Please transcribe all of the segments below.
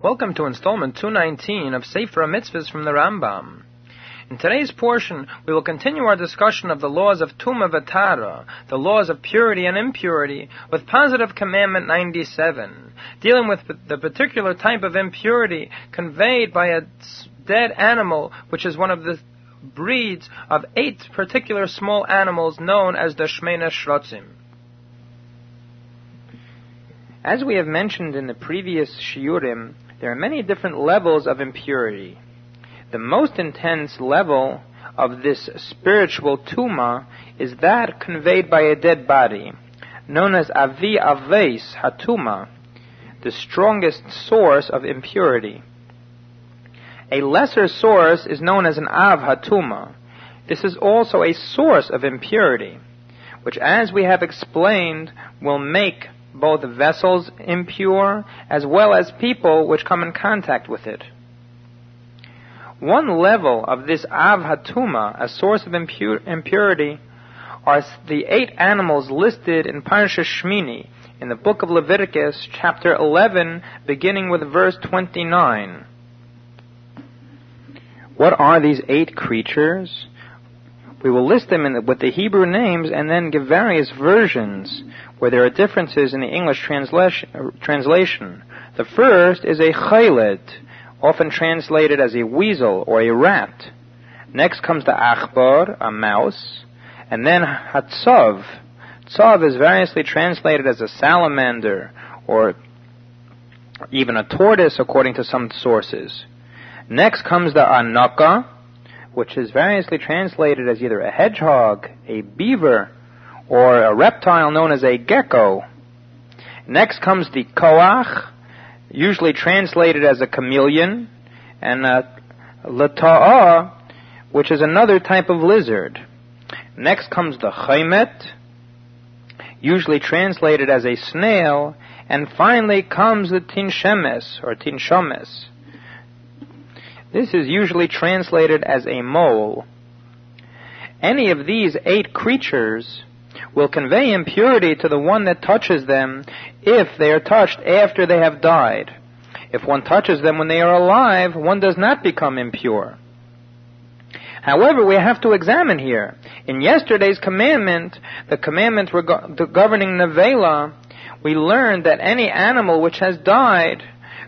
Welcome to installment 219 of Sefer Mitzvahs from the Rambam. In today's portion, we will continue our discussion of the laws of Tuma Vatara, the laws of purity and impurity, with positive commandment 97, dealing with the particular type of impurity conveyed by a dead animal, which is one of the breeds of eight particular small animals known as the Shmena Shrotzim. As we have mentioned in the previous shiurim, there are many different levels of impurity. The most intense level of this spiritual tuma is that conveyed by a dead body, known as avi aves hatuma, the strongest source of impurity. A lesser source is known as an av hatuma. This is also a source of impurity, which, as we have explained, will make both vessels impure as well as people which come in contact with it. One level of this Av Hatuma, a source of impur- impurity, are the eight animals listed in Parashah Shmini in the book of Leviticus, chapter 11, beginning with verse 29. What are these eight creatures? We will list them the, with the Hebrew names and then give various versions where there are differences in the English translation. The first is a chaylet, often translated as a weasel or a rat. Next comes the achbar, a mouse, and then hatzav. Tzav is variously translated as a salamander or even a tortoise according to some sources. Next comes the anaka, which is variously translated as either a hedgehog, a beaver, or a reptile known as a gecko. Next comes the koach, usually translated as a chameleon, and uh, a lata'a, which is another type of lizard. Next comes the chaymet, usually translated as a snail, and finally comes the tinshemes, or tinshomes. This is usually translated as a mole. Any of these eight creatures will convey impurity to the one that touches them if they are touched after they have died. If one touches them when they are alive, one does not become impure. However, we have to examine here. In yesterday's commandment, the commandment reg- governing Nevela, we learned that any animal which has died,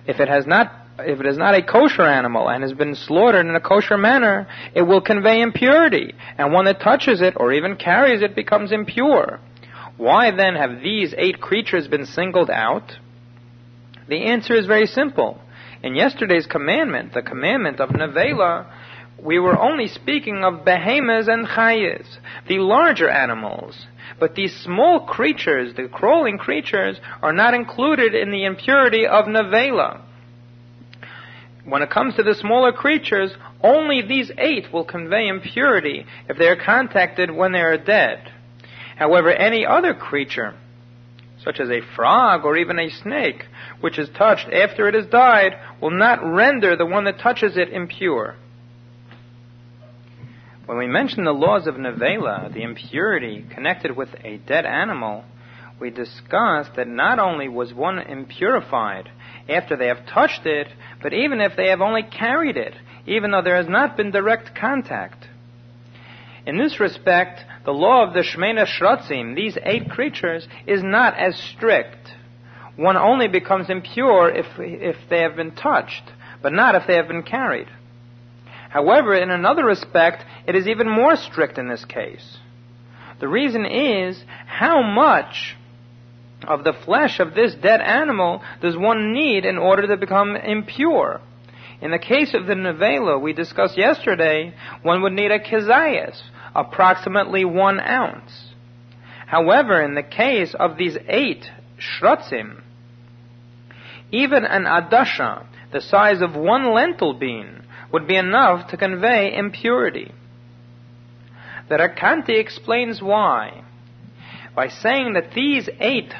if it has not if it is not a kosher animal and has been slaughtered in a kosher manner, it will convey impurity, and one that touches it or even carries it becomes impure. Why then have these eight creatures been singled out? The answer is very simple. In yesterday's commandment, the commandment of Nevela, we were only speaking of behemoths and chayes, the larger animals. But these small creatures, the crawling creatures, are not included in the impurity of Nevela when it comes to the smaller creatures, only these eight will convey impurity if they are contacted when they are dead. However, any other creature, such as a frog or even a snake, which is touched after it has died, will not render the one that touches it impure. When we mention the laws of Nevela, the impurity connected with a dead animal, we discussed that not only was one impurified after they have touched it, but even if they have only carried it, even though there has not been direct contact. In this respect, the law of the Shmena Shrotzim, these eight creatures, is not as strict. One only becomes impure if, if they have been touched, but not if they have been carried. However, in another respect, it is even more strict in this case. The reason is how much of the flesh of this dead animal does one need in order to become impure? In the case of the nevela we discussed yesterday, one would need a kezias, approximately one ounce. However, in the case of these eight shrotzim, even an adasha, the size of one lentil bean, would be enough to convey impurity. The Recanati explains why by saying that these eight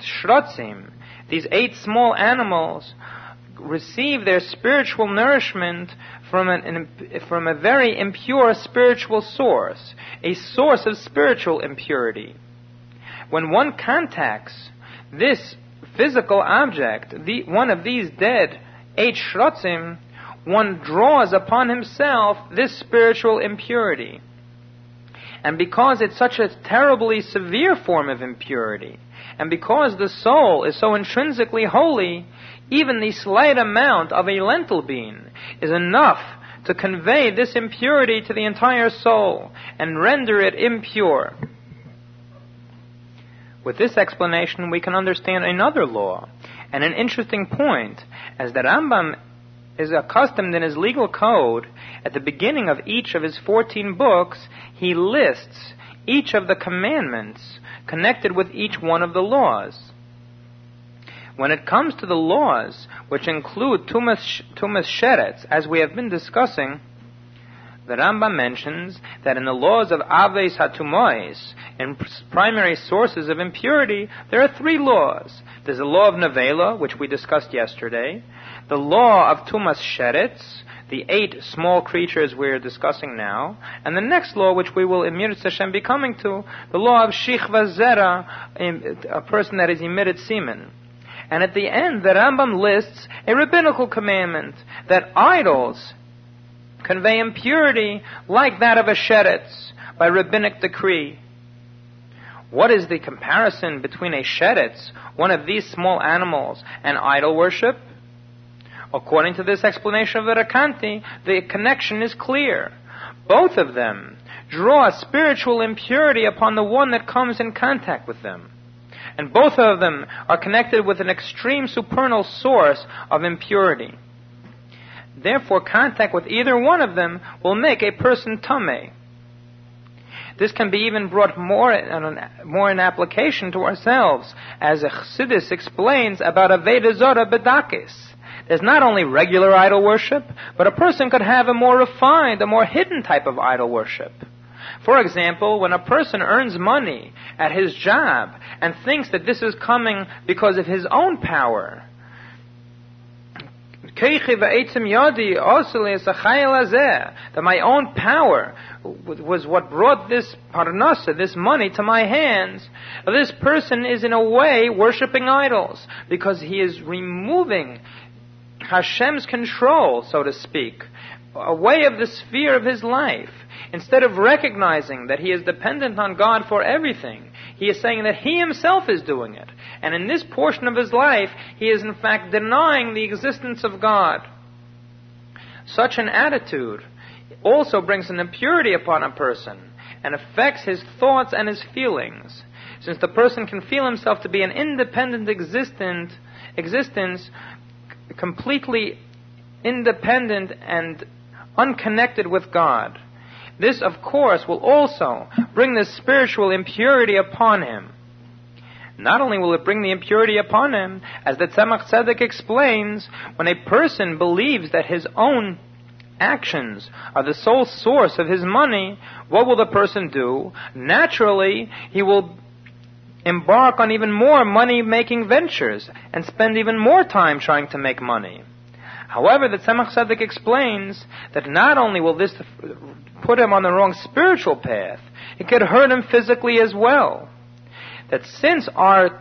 shrotzim, these eight small animals, receive their spiritual nourishment from, an, from a very impure spiritual source, a source of spiritual impurity. When one contacts this physical object, the, one of these dead eight shrotzim, one draws upon himself this spiritual impurity. And because it's such a terribly severe form of impurity, and because the soul is so intrinsically holy, even the slight amount of a lentil bean is enough to convey this impurity to the entire soul and render it impure. With this explanation, we can understand another law and an interesting point, as the Rambam is accustomed in his legal code, at the beginning of each of his 14 books, he lists each of the commandments connected with each one of the laws. When it comes to the laws, which include Tumas, tumas Sheretz, as we have been discussing, the Rambam mentions that in the laws of Aves Hatumois, in primary sources of impurity, there are three laws. There's the law of Nevela, which we discussed yesterday, the law of Tumas Sheretz, the eight small creatures we're discussing now, and the next law, which we will Mirat Hashem be coming to, the law of Shichva Zera, a person that has emitted semen. And at the end, the Rambam lists a rabbinical commandment that idols convey impurity like that of a sheretz by rabbinic decree. What is the comparison between a sheretz, one of these small animals, and idol worship? According to this explanation of the Recanati, the connection is clear. Both of them draw spiritual impurity upon the one that comes in contact with them. And both of them are connected with an extreme supernal source of impurity. Therefore, contact with either one of them will make a person tame. This can be even brought more in, more in application to ourselves, as Chassidus explains about Aveda Zora Bedakis. There's not only regular idol worship, but a person could have a more refined, a more hidden type of idol worship. For example, when a person earns money at his job and thinks that this is coming because of his own power, that my own power was what brought this parnasa, this money, to my hands. This person is in a way worshipping idols because he is removing Hashem's control, so to speak, away of the sphere of his life. Instead of recognizing that he is dependent on God for everything, he is saying that he himself is doing it. And in this portion of his life, he is in fact denying the existence of God. Such an attitude also brings an impurity upon a person and affects his thoughts and his feelings. Since the person can feel himself to be an independent existent, existence completely independent and unconnected with God. This, of course, will also bring this spiritual impurity upon him. Not only will it bring the impurity upon him, as the Tzemach Tzedek explains, when a person believes that his own actions are the sole source of his money, what will the person do? Naturally, he will embark on even more money making ventures and spend even more time trying to make money. However, the Tzemach Tzedek explains that not only will this put him on the wrong spiritual path, it could hurt him physically as well. That since our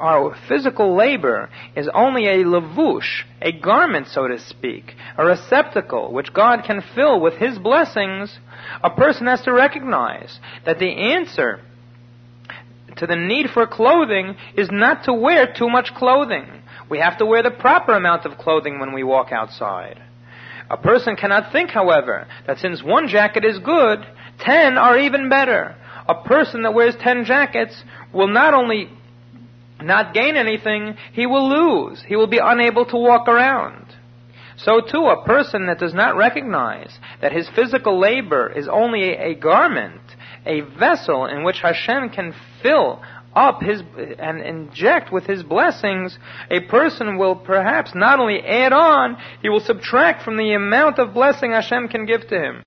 our physical labor is only a lavush, a garment, so to speak, a receptacle which God can fill with His blessings, a person has to recognize that the answer to the need for clothing is not to wear too much clothing. We have to wear the proper amount of clothing when we walk outside. A person cannot think, however, that since one jacket is good, ten are even better. A person that wears ten jackets will not only not gain anything, he will lose. He will be unable to walk around. So too, a person that does not recognize that his physical labor is only a, garment, a vessel in which Hashem can fill up his and inject with his blessings, a person will perhaps not only add on, he will subtract from the amount of blessing Hashem can give to him.